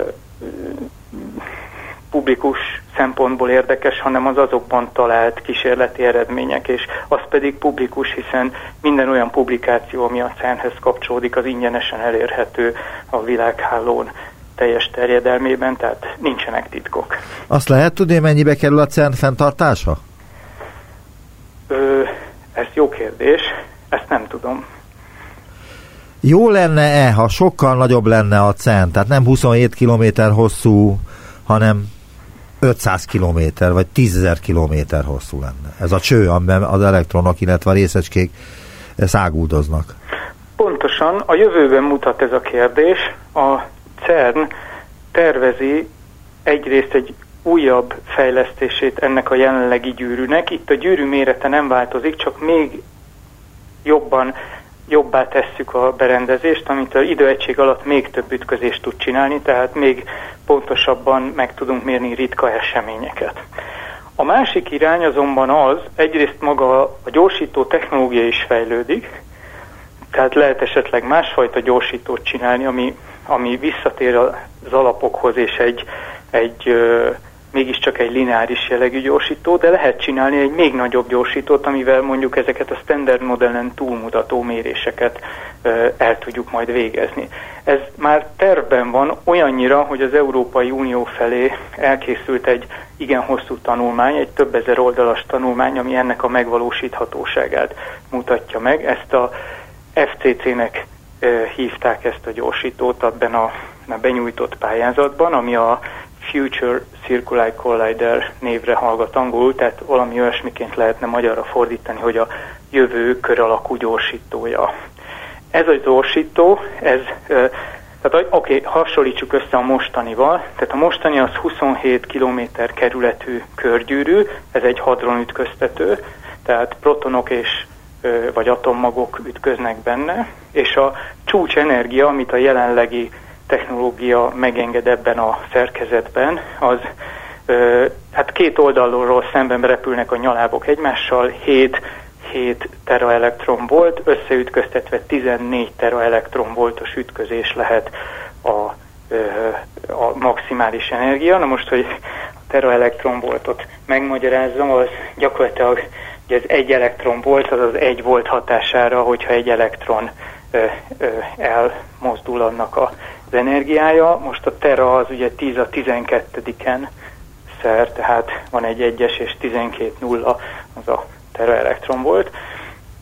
publikus szempontból érdekes, hanem az azokban talált kísérleti eredmények, és az pedig publikus, hiszen minden olyan publikáció, ami a CERN-hez kapcsolódik, az ingyenesen elérhető a világhálón teljes terjedelmében, tehát nincsenek titkok. Azt lehet tudni, mennyibe kerül a CERN fenntartása? Ö, ez jó kérdés, ezt nem tudom. Jó lenne-e, ha sokkal nagyobb lenne a CERN, tehát nem 27 km hosszú, hanem 500 km vagy 10.000 km hosszú lenne. Ez a cső, amiben az elektronok, illetve a részecskék száguldoznak. Pontosan, a jövőben mutat ez a kérdés. A CERN tervezi egyrészt egy újabb fejlesztését ennek a jelenlegi gyűrűnek. Itt a gyűrű mérete nem változik, csak még jobban jobbá tesszük a berendezést, amit az időegység alatt még több ütközést tud csinálni, tehát még pontosabban meg tudunk mérni ritka eseményeket. A másik irány azonban az, egyrészt maga a gyorsító technológia is fejlődik, tehát lehet esetleg másfajta gyorsítót csinálni, ami ami visszatér az alapokhoz, és egy, egy ö, mégiscsak egy lineáris jellegű gyorsító, de lehet csinálni egy még nagyobb gyorsítót, amivel mondjuk ezeket a standard modellen túlmutató méréseket el tudjuk majd végezni. Ez már tervben van olyannyira, hogy az Európai Unió felé elkészült egy igen hosszú tanulmány, egy több ezer oldalas tanulmány, ami ennek a megvalósíthatóságát mutatja meg. Ezt a FCC-nek hívták ezt a gyorsítót abban a, a benyújtott pályázatban, ami a Future Circular Collider névre hallgat angolul, tehát valami olyasmiként lehetne magyarra fordítani, hogy a jövő kör alakú gyorsítója. Ez a gyorsító, ez, tehát oké, okay, hasonlítsuk össze a mostanival, tehát a mostani az 27 km kerületű körgyűrű, ez egy hadronütköztető, tehát protonok és vagy atommagok ütköznek benne, és a csúcsenergia, amit a jelenlegi technológia megenged ebben a szerkezetben, az hát két oldalról szemben repülnek a nyalábok egymással, 7 7 teraelektron volt, összeütköztetve 14 teraelektron voltos ütközés lehet a, a maximális energia. Na most, hogy a teraelektron voltot megmagyarázzam, az gyakorlatilag ugye ez egy elektron volt, az az egy volt hatására, hogyha egy elektron ö, ö, elmozdul annak az energiája. Most a tera az ugye 10 a 12-en szer, tehát van egy egyes és 12 nulla, az a tera elektron volt.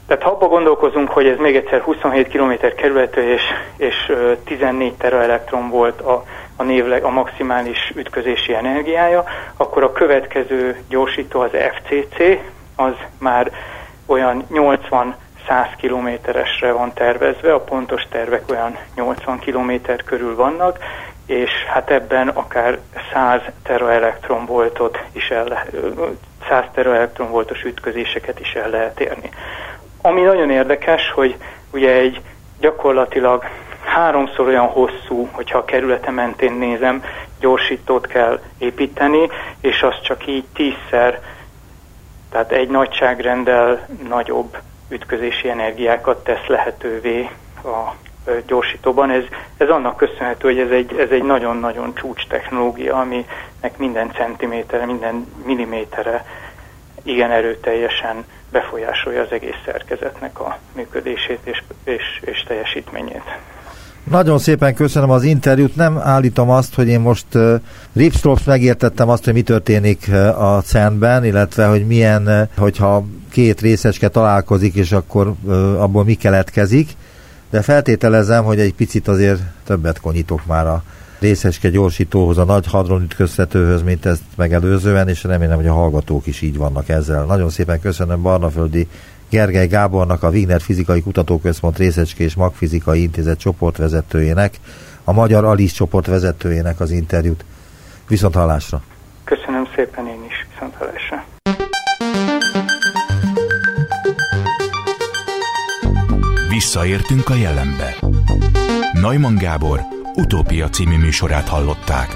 Tehát ha abba gondolkozunk, hogy ez még egyszer 27 km kerületű és, és 14 tera elektron volt a, a, névleg, a maximális ütközési energiája, akkor a következő gyorsító az FCC, az már olyan 80 100 kilométeresre van tervezve, a pontos tervek olyan 80 kilométer körül vannak, és hát ebben akár 100 teraelektronvoltot is el lehet, 100 teraelektronvoltos ütközéseket is el lehet érni. Ami nagyon érdekes, hogy ugye egy gyakorlatilag háromszor olyan hosszú, hogyha a kerülete mentén nézem, gyorsítót kell építeni, és az csak így tízszer, tehát egy nagyságrendel nagyobb ütközési energiákat tesz lehetővé a gyorsítóban. Ez, ez annak köszönhető, hogy ez egy, ez egy nagyon-nagyon csúcs technológia, aminek minden centiméterre, minden milliméterre igen erőteljesen befolyásolja az egész szerkezetnek a működését és, és, és teljesítményét. Nagyon szépen köszönöm az interjút. Nem állítom azt, hogy én most uh, Ripstrops megértettem azt, hogy mi történik uh, a CERN-ben, illetve hogy milyen, uh, hogyha két részecske találkozik, és akkor uh, abból mi keletkezik, de feltételezem, hogy egy picit azért többet konyítok már a részecske gyorsítóhoz, a nagy hadron ütköztetőhöz, mint ezt megelőzően, és remélem, hogy a hallgatók is így vannak ezzel. Nagyon szépen köszönöm Barnaföldi Gergely Gábornak, a Wigner Fizikai Kutatóközpont Részecske és Magfizikai Intézet csoportvezetőjének, a Magyar Alice csoport vezetőjének az interjút. Viszont hallásra! Köszönöm szépen én is, viszont hallásra! Visszaértünk a jelenbe. Neumann Gábor utópia című műsorát hallották.